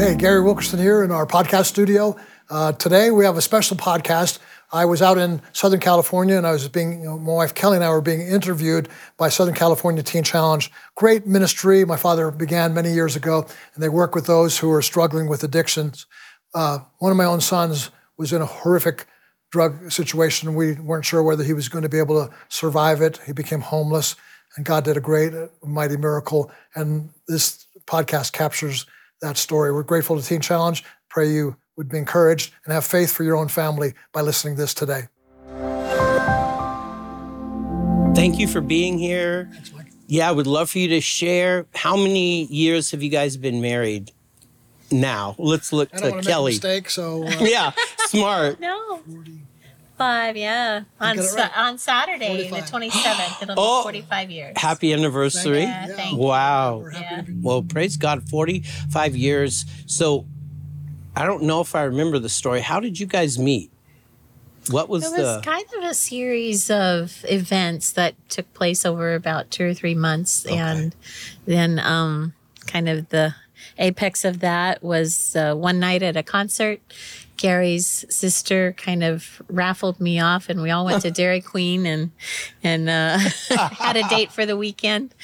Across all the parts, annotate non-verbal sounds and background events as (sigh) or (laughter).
Hey, Gary Wilkerson here in our podcast studio. Uh, today we have a special podcast. I was out in Southern California and I was being, you know, my wife Kelly and I were being interviewed by Southern California Teen Challenge. Great ministry my father began many years ago, and they work with those who are struggling with addictions. Uh, one of my own sons was in a horrific drug situation. We weren't sure whether he was going to be able to survive it. He became homeless, and God did a great, mighty miracle. And this podcast captures that story. We're grateful to Teen Challenge. Pray you would be encouraged and have faith for your own family by listening to this today. Thank you for being here. Thanks, Mike. Yeah, I would love for you to share. How many years have you guys been married now? Let's look I don't to want to make a Kelly. mistake, so uh, (laughs) Yeah, smart. (laughs) No. Five, yeah. On got it sa- right. on Saturday, 45. the 27th, it'll (gasps) Oh. be 45 years. Happy anniversary. Yeah, thank you. Wow. we're happy Yeah. to be. Well, praise God, 45 years. So I don't know if I remember the story. How did you guys meet? What was, It was the kind of a series of events that took place over about two or three months. And then, um, kind of the apex of that was uh, one night at a concert. Gary's sister kind of raffled me off, and we all went to (laughs) Dairy Queen and and uh, (laughs) had a date for the weekend.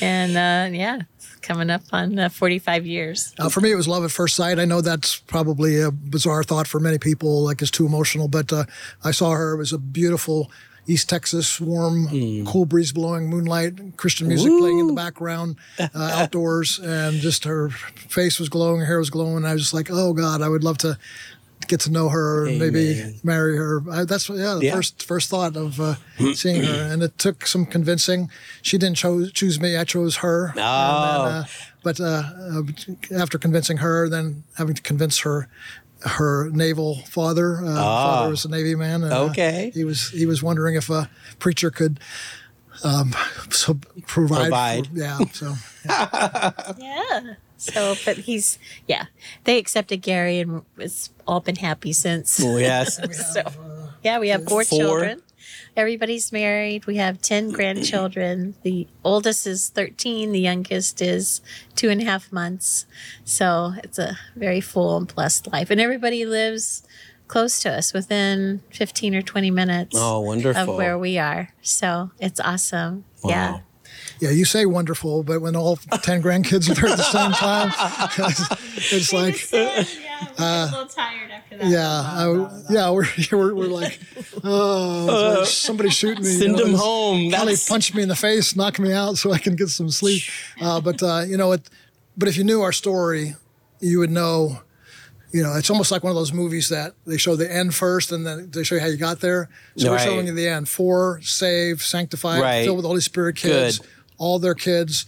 And uh, yeah, coming up on uh, 45 years. Uh, for me, it was love at first sight. I know that's probably a bizarre thought for many people, like it's too emotional, but uh, I saw her. It was a beautiful East Texas, warm, cool breeze blowing, moonlight, Christian music playing in the background, uh, outdoors, and just her face was glowing, her hair was glowing. I was just like, oh God, I would love to get to know her, and maybe marry her. I, that's yeah, the Yeah. first first thought of uh, seeing her, and it took some convincing. She didn't cho- choose me; I chose her. And then, Oh. uh, but uh, uh, after convincing her, then having to convince her, her naval father, uh, father was a Navy man. And, uh. Okay. he was he was wondering if a preacher could um, so provide. Provide. For, yeah. So (laughs) Yeah. So, but he's yeah. They accepted Gary, and it's all been happy since. Oh, yes. (laughs) so, yeah, we have four, Four. children. Everybody's married. We have ten grandchildren. The oldest is thirteen. The youngest is two and a half months. So it's a very full and blessed life, and everybody lives close to us, within fifteen or twenty minutes. Oh, wonderful. Of where we are, so it's awesome. Wow. yeah, you say wonderful, but when all (laughs) ten grandkids are there at the same time, it's like. yeah, we get a little tired after that. Yeah, I, yeah, we're, (laughs) we're we're like, oh, somebody shoot me. you Send know, them it's- home. Kelly That's punched me in the face, knocked me out, so I can get some sleep. (laughs) Uh, but uh, you know, it, but if you knew our story, you would know. You know, it's almost like one of those movies that they show the end first, and then they show you how you got there. So Right. we're showing you the end: four, saved, sanctified, Right. filled with the Holy Spirit kids, Good. all their kids,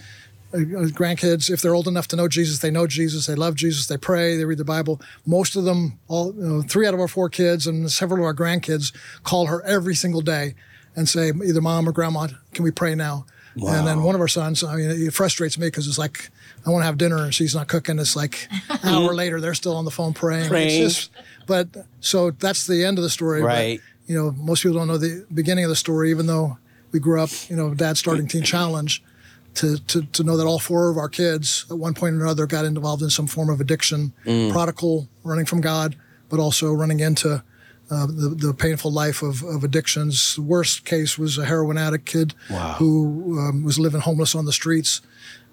uh, grandkids. If they're old enough to know Jesus, they know Jesus. They love Jesus. They pray. They read the Bible. Most of them, all you know, three out of our four kids and several of our grandkids, call her every single day and say, either Mom or Grandma, can we pray now? And then one of our sons, I mean, it frustrates me because it's like, I want to have dinner and she's not cooking. It's like an (laughs) hour later, they're still on the phone praying. Praying. It's just, but so that's the end of the story. but, Right. you know, most people don't know the beginning of the story, even though we grew up, you know, dad starting Teen Challenge, to, to, to know that all four of our kids at one point or another got involved in some form of addiction, prodigal, running from God, but also running into uh, the, the painful life of, of addictions. The worst case was a heroin addict kid Wow. who um, was living homeless on the streets.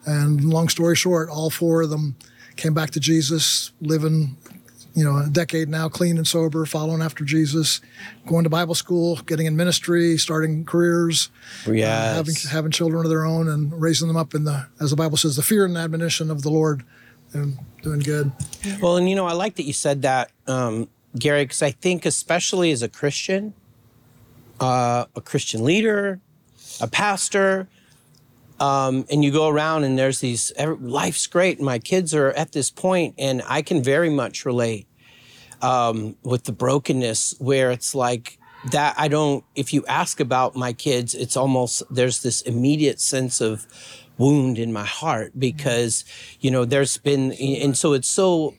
And long story short, all four of them came back to Jesus, living, you know, a decade now, clean and sober, following after Jesus, going to Bible school, getting in ministry, starting careers, uh, having having children of their own, and raising them up in the, as the Bible says, the fear and admonition of the Lord, and doing good. Well, and you know, I like that you said that, um, Gary, because I think, especially as a Christian, uh, a Christian leader, a pastor, um, and you go around and there's these, life's great. My kids are at this point, and I can very much relate um, with the brokenness where it's like, that I don't, if you ask about my kids, it's almost, there's this immediate sense of wound in my heart because, you know, there's been, and so it's so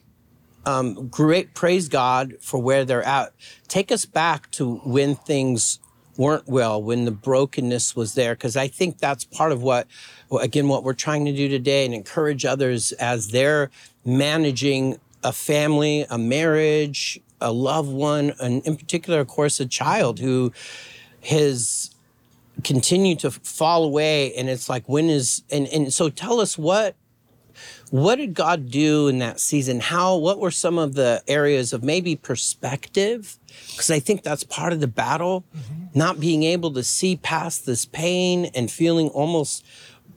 um, great praise God for where they're at. Take us back to when things weren't well, when the brokenness was there. Because I think that's part of what, again, what we're trying to do today and encourage others as they're managing a family, a marriage, a loved one, and in particular, of course, a child who has continued to fall away. And it's like, when is, and, and so tell us what what did God do in that season? How, what were some of the areas of maybe perspective? Because I think that's part of the battle, mm-hmm. not being able to see past this pain and feeling almost,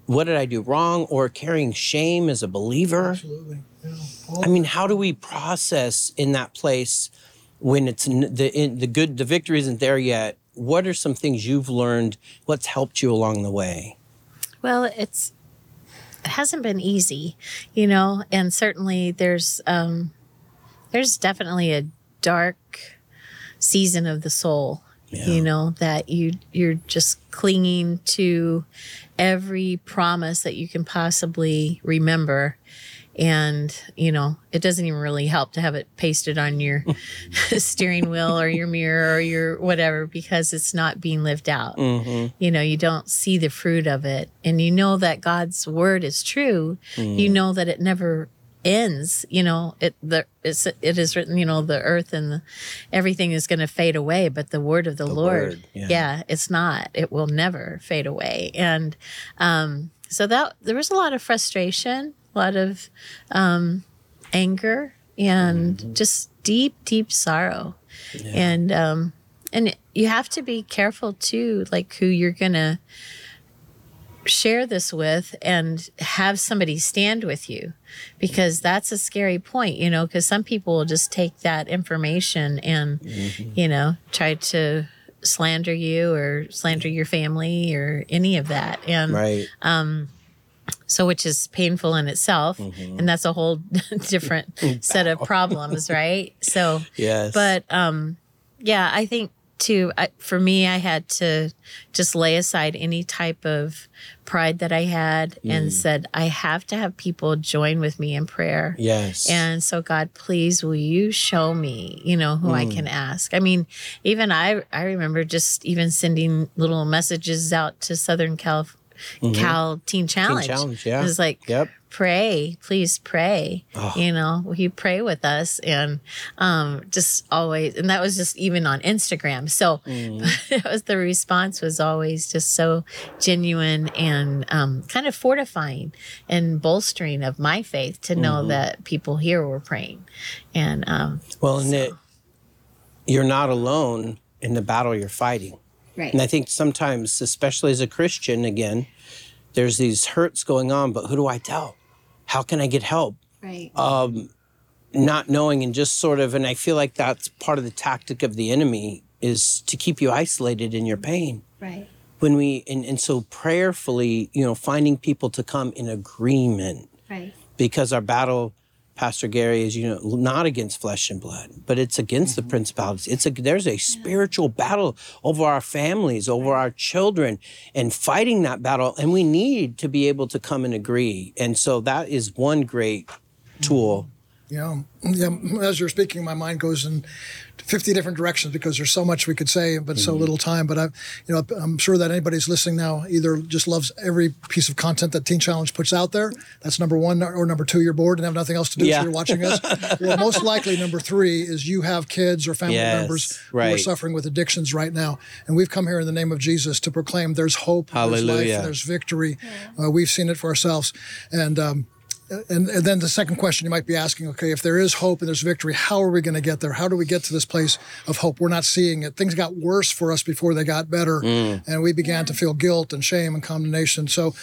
what did I do wrong? Or carrying shame as a believer. Absolutely. Yeah. I mean, how do we process in that place when it's the, in, the good, the victory isn't there yet? What are some things you've learned? What's helped you along the way? Well, it's it hasn't been easy, you know, and certainly there's um, there's definitely a dark season of the soul. Yeah. You know that you you're just clinging to every promise that you can possibly remember, and you know it doesn't even really help to have it pasted on your (laughs) steering wheel or your mirror or your whatever because it's not being lived out mm-hmm. you know you don't see the fruit of it and you know that god's word is true mm. you know that it never ends you know it the it's, it is written you know the earth and the, everything is going to fade away but the word of the, the lord word, yeah. yeah. it's not it will never fade away and um so that there was a lot of frustration a lot of um, anger and mm-hmm. just deep, deep sorrow. Yeah. And um, and you have to be careful too, like who you're gonna share this with and have somebody stand with you because that's a scary point you know because some people will just take that information and mm-hmm. you know try to slander you or slander your family or any of that and right um so which is painful in itself mm-hmm. and that's a whole (laughs) different (laughs) set of problems right so yes but um yeah i think too I, for me i had to just lay aside any type of pride that i had mm. and said i have to have people join with me in prayer yes and so god please will you show me you know who mm. i can ask i mean even i i remember just even sending little messages out to southern california mm-hmm. Cal Teen Challenge. Teen Challenge, yeah. It was like, yep. pray, please pray. Oh. You know, you pray with us? And um, just always, and that was just even on Instagram. So mm. (laughs) it was the response was always just so genuine and um, kind of fortifying and bolstering of my faith to know mm-hmm. that people here were praying. And um, well, and it, you're not alone in the battle you're fighting. Right. And I think sometimes, especially as a Christian, again, there's these hurts going on, but who do I tell? How can I get help? Right. Um, not knowing and just sort of, and I feel like that's part of the tactic of the enemy is to keep you isolated in your pain. Right. When we, and, and so prayerfully, you know, finding people to come in agreement. Right. Because our battle Pastor Gary, is you know not against flesh and blood, but it's against mm-hmm. the principalities. It's a there's a spiritual battle over our families, over our children, and fighting that battle. And we need to be able to come and agree. And so that is one great tool. Yeah, yeah. As you're speaking, my mind goes in 50 different directions because there's so much we could say, but mm-hmm. so little time. But I, you know, I'm sure that anybody's listening now either just loves every piece of content that Teen Challenge puts out there. That's number one, or number two, you're bored and have nothing else to do, yeah. so you're watching us. (laughs) well, most likely, number three is you have kids or family yes, members right. who are suffering with addictions right now, and we've come here in the name of Jesus to proclaim there's hope, Hallelujah. there's life, there's victory. Yeah. Uh, we've seen it for ourselves, and. Um, and, and, then the second question you might be asking okay if there is hope and there's victory how are we going to get there? How do we get to this place of hope? We're not seeing it. Things got worse for us before they got better mm. and we began to feel guilt and shame and condemnation. So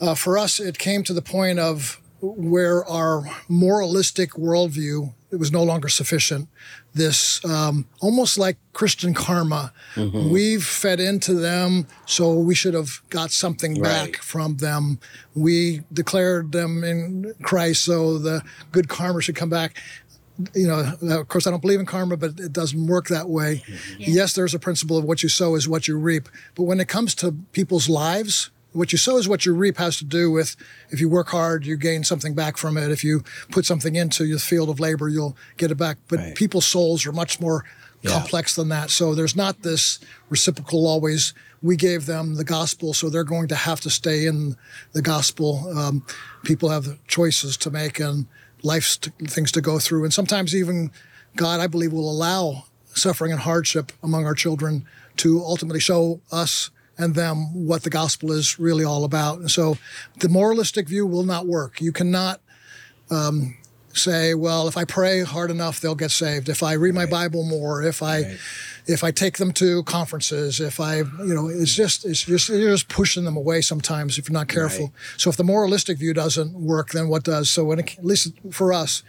uh, for us it came to the point of where our moralistic worldview it was no longer sufficient this um, almost like Christian karma. Mm-hmm. We've fed into them, so we should have got something right. back from them. We declared them in Christ, so the good karma should come back. You know, of course, I don't believe in karma, but it doesn't work that way. Mm-hmm. Yeah. Yes, there's a principle of what you sow is what you reap. But when it comes to people's lives, what you sow is what you reap has to do with if you work hard, you gain something back from it. If you put something into your field of labor, you'll get it back. But right. people's souls are much more complex than that. So there's not this reciprocal always. We gave them the gospel, so they're going to have to stay in the gospel. Um, people have choices to make and life's t- things to go through, and sometimes even God, I believe, will allow suffering and hardship among our children to ultimately show us and them what the gospel is really all about. And so the moralistic view will not work. You cannot um, say, well, if I pray hard enough, they'll get saved. If I read my Bible more, if I Right. if I take them to conferences, if I, you know, it's just it's just you're just pushing them away sometimes if you're not careful. So if the moralistic view doesn't work, then what does? So when it, at least for us,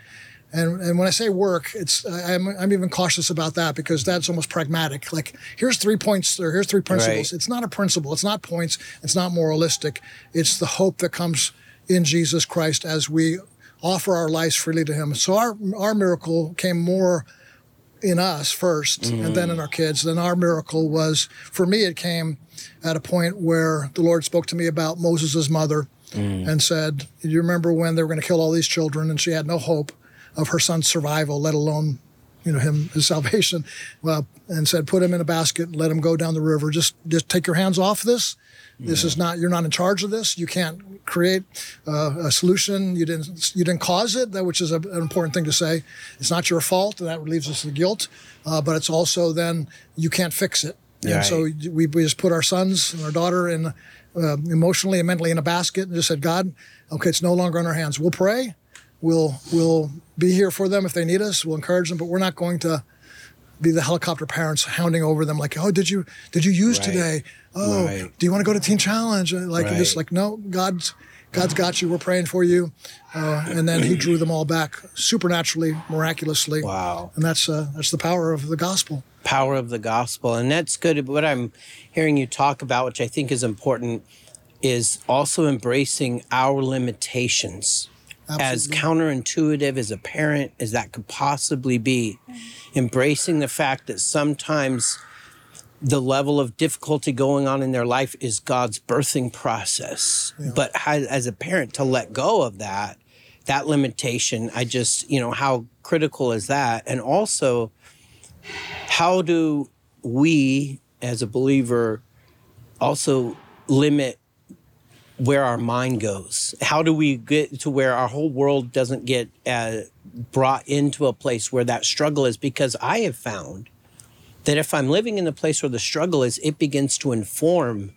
and and when I say work, it's I'm I'm even cautious about that because that's almost pragmatic. Like here's three points or here's three principles. Right. It's not a principle. It's not points. It's not moralistic. It's the hope that comes in Jesus Christ as we offer our lives freely to Him. So our our miracle came more in us 1st and mm. then in our kids. Then our miracle was for me. It came at a point where the Lord spoke to me about Moses' mother mm. and said, "You remember when they were going to kill all these children, and she had no hope of her son's survival, let alone." You know him his salvation, well, (laughs) and said, "Put him in a basket and let him go down the river. Just, just take your hands off this. This is not. You're not in charge of this. You can't create uh, a solution. You didn't. You didn't cause it. That which is a, an important thing to say. It's not your fault, and that relieves us of guilt. Uh, but it's also then you can't fix it. And so we, we just put our sons and our daughter in uh, emotionally and mentally in a basket and just said, God, okay, it's no longer in our hands. We'll pray. We'll we'll be here for them if they need us. We'll encourage them, but we're not going to be the helicopter parents hounding over them like, oh, did you did you use Right. today? Oh, Right. do you want to go to Teen Challenge? And Like Right. just like no, God's God's got you. We're praying for you. Uh, and then He (clears throat) drew them all back supernaturally, miraculously. Wow. And that's uh, that's the power of the gospel. power of the gospel and that's good what i'm hearing you talk about which i think is important is also embracing our limitations as counterintuitive as a parent as that could possibly be. Embracing the fact that sometimes the level of difficulty going on in their life is god's birthing process. But as a parent to let go of that that limitation i just you know how critical is that? And also how do we as a believer also limit where our mind goes. How do we get to where our whole world doesn't get uh, brought into a place where that struggle is? Because i have found that if i'm living in the place where the struggle is it begins to inform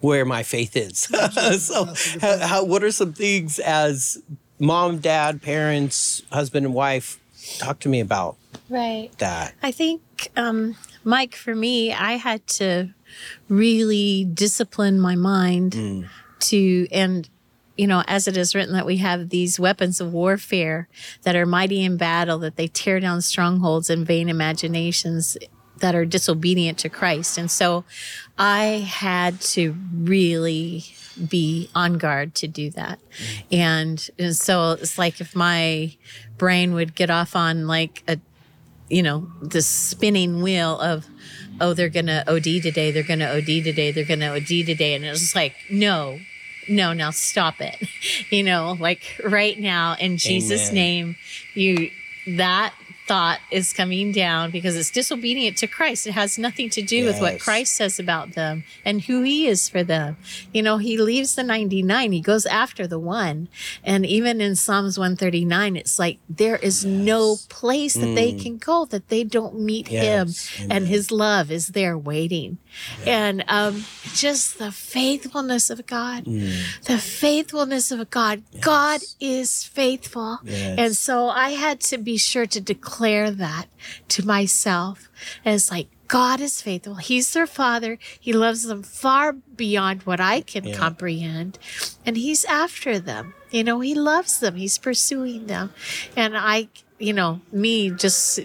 where my faith is. (laughs) So how, how, what are some things as mom dad parents husband and wife talk to me about Right. that. I think, um, Mike, for me, I had to really discipline my mind to, and, you know, as it is written that we have these weapons of warfare that are mighty in battle, that they tear down strongholds and vain imaginations that are disobedient to Christ. And so I had to really be on guard to do that. And, and so it's like if my brain would get off on like a you know, this spinning wheel of, oh, they're going to OD today, they're going to OD today, they're going to OD today. And it was like, no, no, now stop it. (laughs) You know, like right now in Jesus' Amen. name, you, that thought is coming down because it's disobedient to Christ. It has nothing to do with what Christ says about them and who he is for them. You know, he leaves the 99, he goes after the one. And even in Psalms 139, it's like there is no place that they can go that they don't meet Mm. Yes. him and his love is there waiting. And um, just the faithfulness of God, Mm. the faithfulness of God. God is faithful. Yes. And so I had to be sure to declare that to myself as like, God is faithful. He's their father. He loves them far beyond what I can Yeah. comprehend. And he's after them. You know, he loves them. He's pursuing them. And I, you know, me just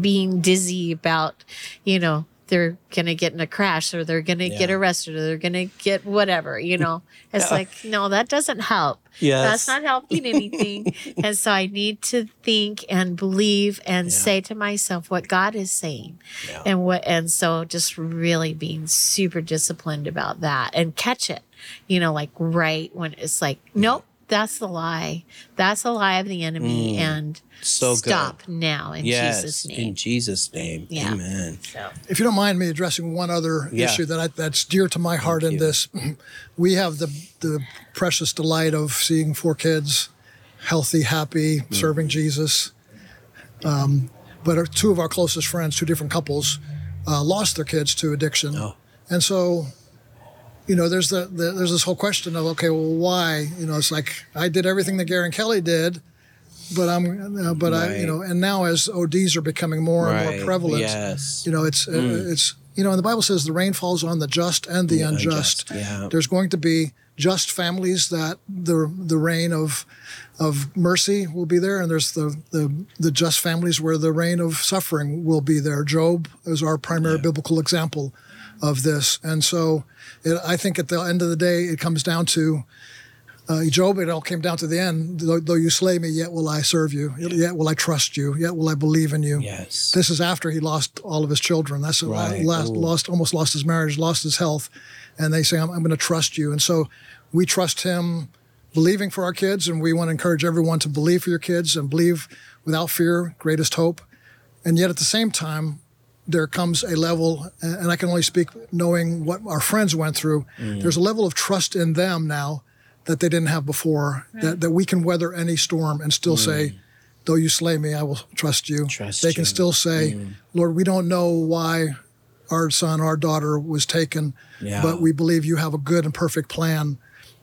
being dizzy about, you know, they're going to get in a crash or they're going to get arrested or they're going to get whatever, you know. It's like, no, that doesn't help. Yes. That's not helping anything. (laughs) and so I need to think and believe and say to myself what God is saying. Yeah. And what and so just really being super disciplined about that and catch it. You know, like right when it's like, mm-hmm. nope, that's the lie. That's the lie of the enemy. And Mm. So good. stop now in yes, Jesus' name. in Jesus' name. Yeah. Amen. so, If you don't mind me addressing one other Yeah. issue that I, that's dear to my heart in you. this, (clears throat) we have the the precious delight of seeing four kids, healthy, happy, Mm-hmm. serving Jesus. Um, but our, two of our closest friends, two different couples, uh, lost their kids to addiction, Oh. and so. You know, there's the, the there's this whole question of okay, well, why? You know, it's like I did everything that Gary and Kelly did, but I'm, uh, but I, you know, and now as ODs are becoming more and more prevalent, Yes. you know, it's uh, it's you know, and the Bible says the rain falls on the just and the, unjust. unjust, yeah. There's going to be just families that the the rain of of mercy will be there, and there's the the the just families where the rain of suffering will be there. Job is our primary biblical example of this, and so it, I think at the end of the day, it comes down to uh, Job, it all came down to the end. Though, though you slay me, yet will I serve you. Yet will I trust you. Yet will I believe in you. Yes. This is after he lost all of his children. That's Right. lost, lost, almost lost his marriage, lost his health, and they say, "I'm, I'm going to trust you." And so we trust him, believing for our kids, and we want to encourage everyone to believe for your kids and believe without fear, greatest hope. And yet, at the same time, there comes a level, and I can only speak knowing what our friends went through. Mm. There's a level of trust in them now that they didn't have before. That that we can weather any storm and still say, "Though you slay me, I will trust you." Mm. Trust they can you. Mm. still say, "Lord, we don't know why our son, our daughter was taken, Yeah. but we believe you have a good and perfect plan."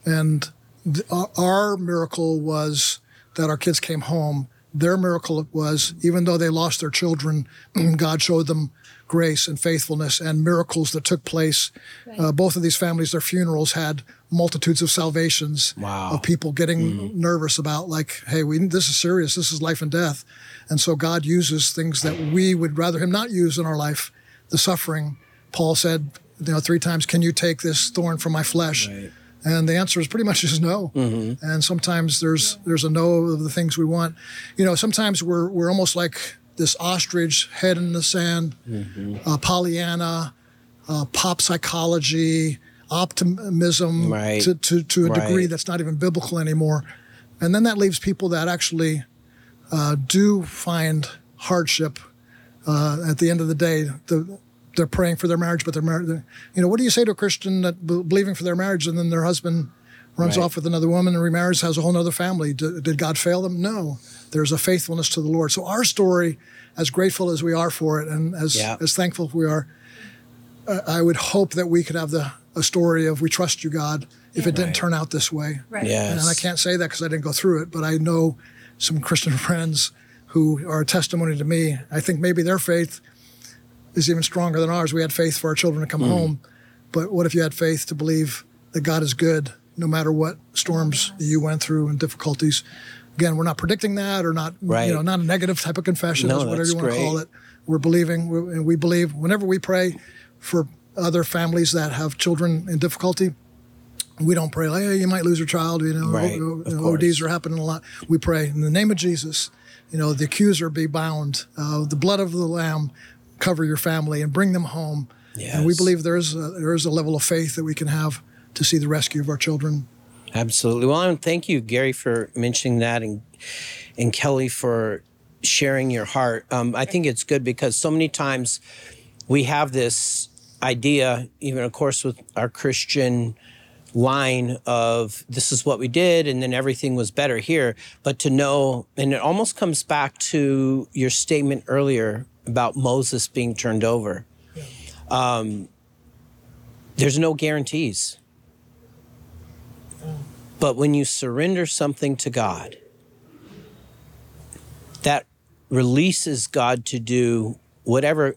And th- our- our miracle was that our kids came home. Their miracle was, even though they lost their children, (clears throat) God showed them grace and faithfulness and miracles that took place. Uh, both of these families, their funerals had multitudes of salvations Wow. of people getting nervous about, like, hey, we this is serious. This is life and death. And so God uses things that we would rather Him not use in our life, the suffering. Paul said, you know, three times, "Can you take this thorn from my flesh?" Right. And the answer is pretty much just no. And sometimes there's there's a no of the things we want. You know, sometimes we're we're almost like this ostrich, head in the sand, uh, Pollyanna, uh, pop psychology, optimism Right. to, to, to a degree that's not even biblical anymore. And then that leaves people that actually uh, do find hardship uh, at the end of the day. The, they're praying for their marriage, but they're married. You know, what do you say to a Christian that be- believing for their marriage and then their husband runs Right. off with another woman and remarries, has a whole other family? Did, did God fail them? No. There's a faithfulness to the Lord. So our story, as grateful as we are for it, and as Yeah. as thankful we are, uh, I would hope that we could have the a story of we trust you, God. If it didn't Right. turn out this way, right. Yes. and I can't say that because I didn't go through it, but I know some Christian (laughs) friends who are a testimony to me. I think maybe their faith is even stronger than ours. We had faith for our children to come home, but what if you had faith to believe that God is good no matter what storms you went through and difficulties? Again, we're not predicting that or not, Right. you know, not a negative type of confession, No, is whatever you want to call it. We're believing, we- and we believe whenever we pray for other families that have children in difficulty, we don't pray like, hey, you might lose your child. You know, Right, O- O- ODs are happening a lot. We pray in the name of Jesus. You know, the accuser be bound. Uh, the blood of the Lamb cover your family and bring them home. And we believe there is a, there is a level of faith that we can have to see the rescue of our children. Absolutely. Well, and thank you, Gary, for mentioning that, and and Kelly for sharing your heart. Um, I think it's good because so many times we have this idea, even of course with our Christian line of this is what we did and then everything was better here but to know and it almost comes back to your statement earlier about moses being turned over um, there's no guarantees but when you surrender something to God, that releases God to do whatever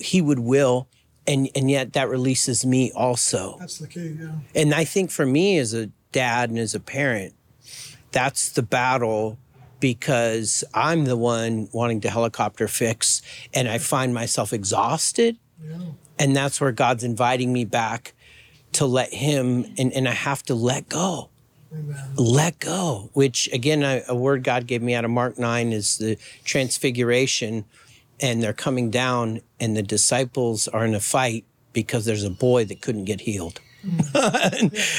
He would will, and, and yet that releases me also. That's the key. Yeah. And I think for me as a dad and as a parent, that's the battle because I'm the one wanting to helicopter fix and I find myself exhausted. And that's where God's inviting me back to let Him, and, and I have to let go Amen. let go which again a, a word god gave me out of mark 9 is the transfiguration and they're coming down and the disciples are in a fight because there's a boy that couldn't get healed (laughs)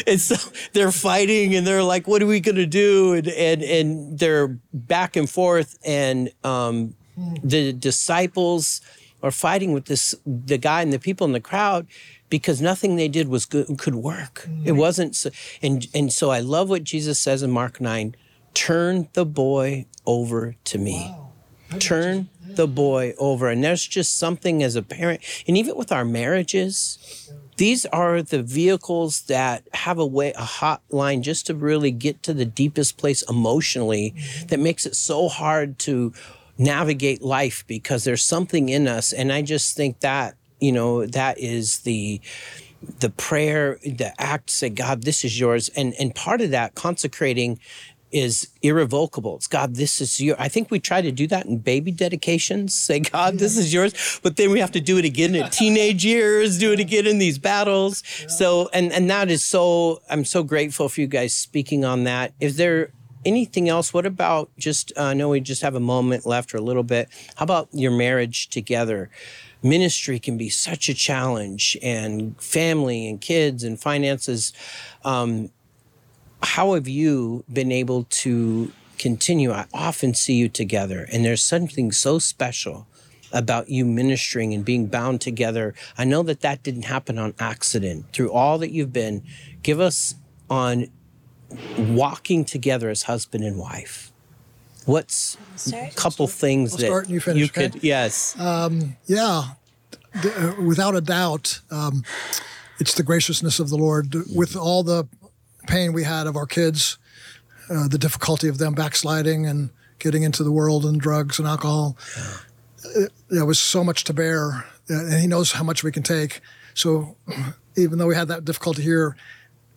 and, so they're fighting and they're like, what are we going to do? And, and, and they're back and forth. And um, the disciples are fighting with this, the guy and the people in the crowd because nothing they did was good, could work. It wasn't. So, and, and so I love what Jesus says in Mark 9 turn the boy over to me. Turn the boy over. And there's just something as a parent, and even with our marriages, these are the vehicles that have a way, a hotline just to really get to the deepest place emotionally mm-hmm. that makes it so hard to navigate life because there's something in us. And I just think that, you know, that is the, the prayer, the act, say, God, this is yours. And, and part of that consecrating is irrevocable. It's God, this is your. I think we try to do that in baby dedications. (laughs) Say, God, this is yours. But then we have to do it again in teenage years. Do it again in these battles. So, and and that is so. I'm so grateful for you guys speaking on that. Is there anything else? What about just? Uh, I know we just have a moment left or a little bit. How about your marriage together? Ministry can be such a challenge, and family and kids and finances. Um, how have you been able to continue? I often see you together, and there's something so special about you ministering and being bound together. I know that that didn't happen on accident. Through all that you've been, give us on walking together as husband and wife. What's a couple things I'll that start and you finish, okay? could? Yes. Yeah, uh, without a doubt, um, it's the graciousness of the Lord. With all the pain we had of our kids, uh, the difficulty of them backsliding and getting into the world and drugs and alcohol, it, there was so much to bear, uh, and He knows how much we can take. So, (clears throat) even though we had that difficulty here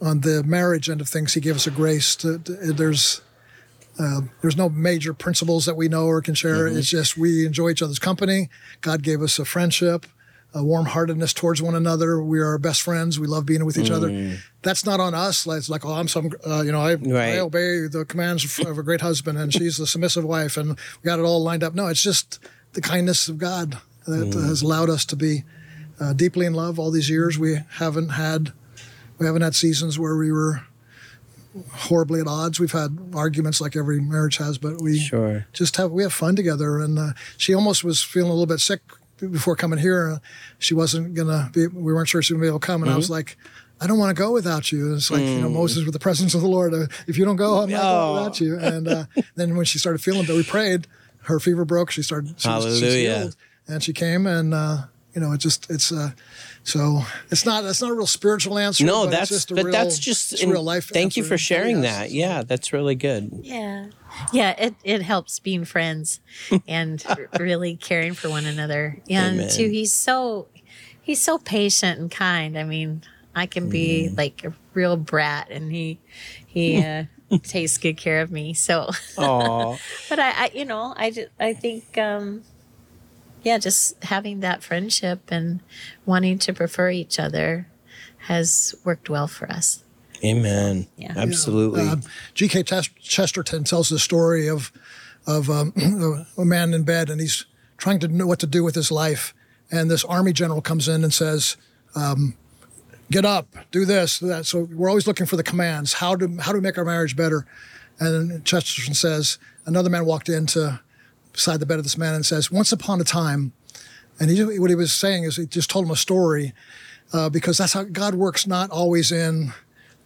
on the marriage end of things, He gave us a grace. To, to there's uh, there's no major principles that we know or can share. It's just we enjoy each other's company. God gave us a friendship, a warm heartedness towards one another. We are best friends. We love being with each other. That's not on us. It's like, oh, I'm some, uh, you know, I, Right. I obey the commands of a great husband and she's the submissive wife and we got it all lined up. No, it's just the kindness of God that has allowed us to be uh, deeply in love all these years. We haven't had, we haven't had seasons where we were horribly at odds. We've had arguments like every marriage has, but we Sure. just have we have fun together. And uh, she almost was feeling a little bit sick before coming here. Uh, she wasn't gonna be. We weren't sure she was gonna be able to come, and I was like. I don't want to go without you. It's like you know Moses with the presence of the Lord. Uh, if you don't go, I'm not Oh. going without you. And uh, (laughs) then when she started feeling that we prayed, her fever broke. She started. She was, Hallelujah. healed. and she came, and uh, you know, it just it's uh, so it's not it's not a real spiritual answer. No, but that's it's just a but real, that's just it's a real life. Thank you for sharing Yes. that. Yeah, that's really good. Yeah. Yeah, it, it helps being friends (laughs) and really caring for one another. And Amen. too, he's so he's so patient and kind. I mean, I can be Mm. like a real brat and he he uh, (laughs) takes good care of me. So Oh, (laughs) but I, I you know, I just, I think um yeah, just having that friendship and wanting to prefer each other has worked well for us. amen. Yeah. Absolutely. Uh, G.K. Chesterton tells the story of of um, (clears throat) a man in bed, and he's trying to know what to do with his life. And this army general comes in and says, um, "Get up, do this, do that." So we're always looking for the commands. How do how to make our marriage better? And Chesterton says, another man walked into beside the bed of this man and says, "Once upon a time." And he, what he was saying is he just told him a story uh, because that's how God works, not always in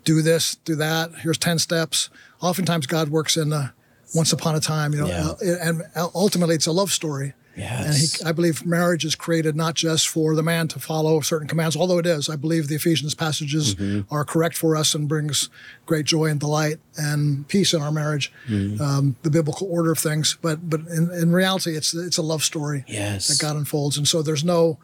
do this, do that. Here's 10 steps. Oftentimes, God works in uh, once upon a time, you know, Yeah. uh, and ultimately, it's a love story. Yes. And he, I believe marriage is created not just for the man to follow certain commands, although it is. I believe the Ephesians passages Mm-hmm. are correct for us and brings great joy and delight and peace in our marriage, Mm-hmm. um, the biblical order of things. But but in, in reality, it's it's a love story Yes. that God unfolds, and so there's no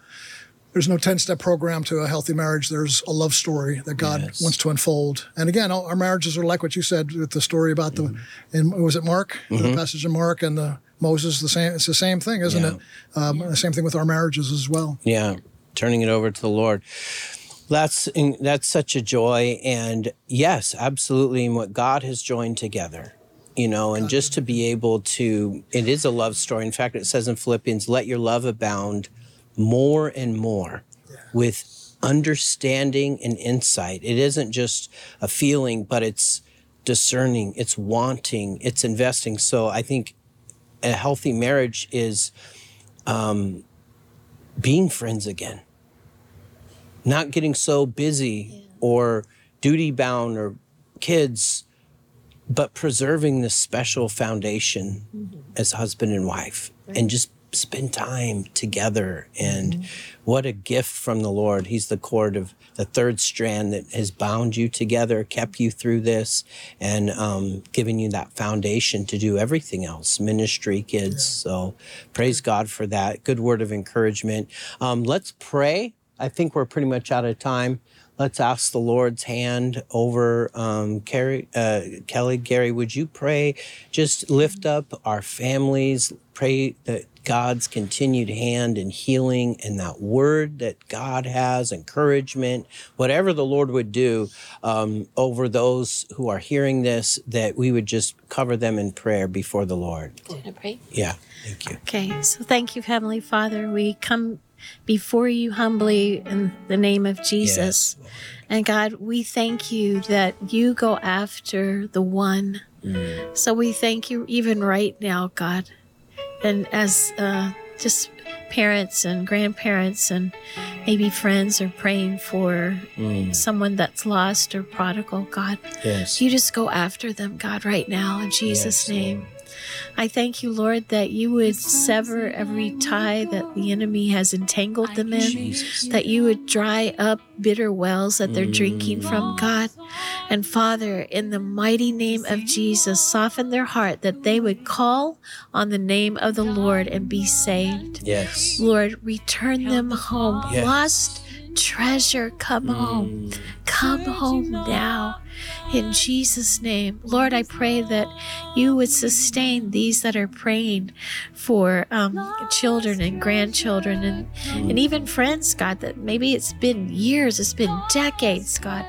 there's no 10 step program to a healthy marriage. There's a love story that God Yes. wants to unfold. And again, our marriages are like what you said with the story about the, Mm-hmm. in, was it Mark? The passage in Mark and the Moses, the same, it's the same thing, isn't Yeah. it? Um, the same thing with our marriages as well. Yeah, turning it over to the Lord. That's that's such a joy, and yes, absolutely, and what God has joined together, you know, and just to be able to, it is a love story. In fact, it says in Philippians, "Let your love abound more and more with understanding and insight. It isn't just a feeling, but it's discerning, it's wanting, it's investing. So I think a healthy marriage is um, being friends again, not getting so busy or duty bound or kids, but preserving this special foundation mm-hmm. as husband and wife right. and just spend time together. And mm-hmm. what a gift from the Lord. He's the cord of the third strand that has bound you together, kept you through this, and um, given you that foundation to do everything else ministry, kids. Yeah. So praise God for that. Good word of encouragement. Um, let's pray. I think we're pretty much out of time. Let's ask the Lord's hand over um, Carrie, uh, Kelly. Gary, would you pray? Just lift up our families. Pray that God's continued hand in healing and that word that God has, encouragement, whatever the Lord would do um, over those who are hearing this, that we would just cover them in prayer before the Lord. Do you pray? Yeah, thank you. Okay, so thank you, Heavenly Father. We come before you humbly in the name of Jesus. Yes. And God, we thank you that you go after the one. Mm. So we thank you even right now, God. And as uh, just parents and grandparents and maybe friends are praying for mm. someone that's lost or prodigal, God, yes. you just go after them, God, right now in Jesus' yes, name. I thank you, Lord, that you would sever every tie that the enemy has entangled them in, that you would dry up bitter wells that they're drinking from, mm. God. And Father, in the mighty name of Jesus, soften their heart that they would call on the name of the Lord and be saved. Yes. Lord, return them home. Yes. Lost treasure, come mm. home. Come home now in Jesus' name. Lord, I pray that you would sustain these that are praying for um, children and grandchildren and, and even friends, God, that maybe it's been years, it's been decades, God,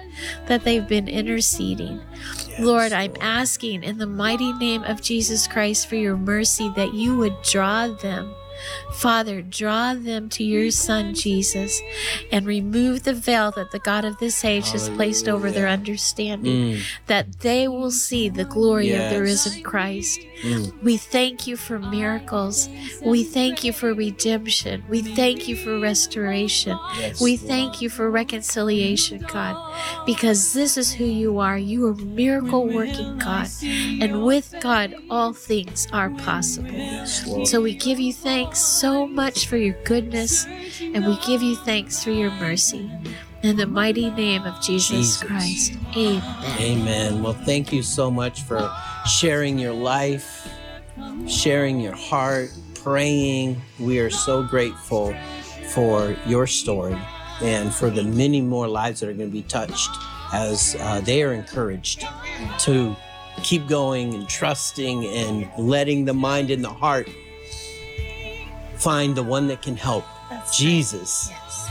that they've been interceding. Yes, Lord, I'm asking in the mighty name of Jesus Christ for your mercy that you would draw them Father, draw them to your Son, Jesus, and remove the veil that the God of this age Hallelujah. has placed over their understanding, mm. that they will see the glory yes. of the risen Christ. Mm. We thank you for miracles. We thank you for redemption. We thank you for restoration. Yes, we thank you for reconciliation, God, because this is who you are. You are miracle working God. And with God, all things are possible. So we give you thanks so much for your goodness, and we give you thanks for your mercy. In the mighty name of Jesus, Jesus. Christ. Amen. Amen. Well, thank you so much for sharing your life, sharing your heart, praying. We are so grateful for your story and for the many more lives that are going to be touched as uh, they are encouraged to keep going and trusting and letting the mind and the heart find the one that can help That's Jesus. Right. Yes.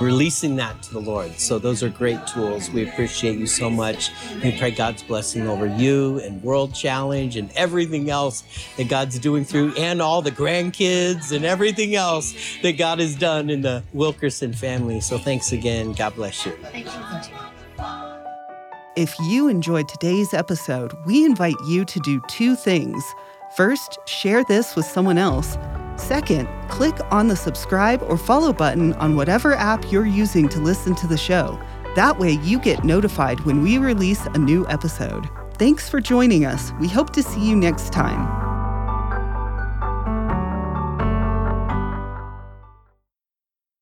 Releasing that to the Lord. So, those are great tools. We appreciate you so much. We pray God's blessing over you and World Challenge and everything else that God's doing through, and all the grandkids and everything else that God has done in the Wilkerson family. So, thanks again. God bless you. Thank you. If you enjoyed today's episode, we invite you to do two things. First, share this with someone else. Second, click on the subscribe or follow button on whatever app you're using to listen to the show. That way, you get notified when we release a new episode. Thanks for joining us. We hope to see you next time.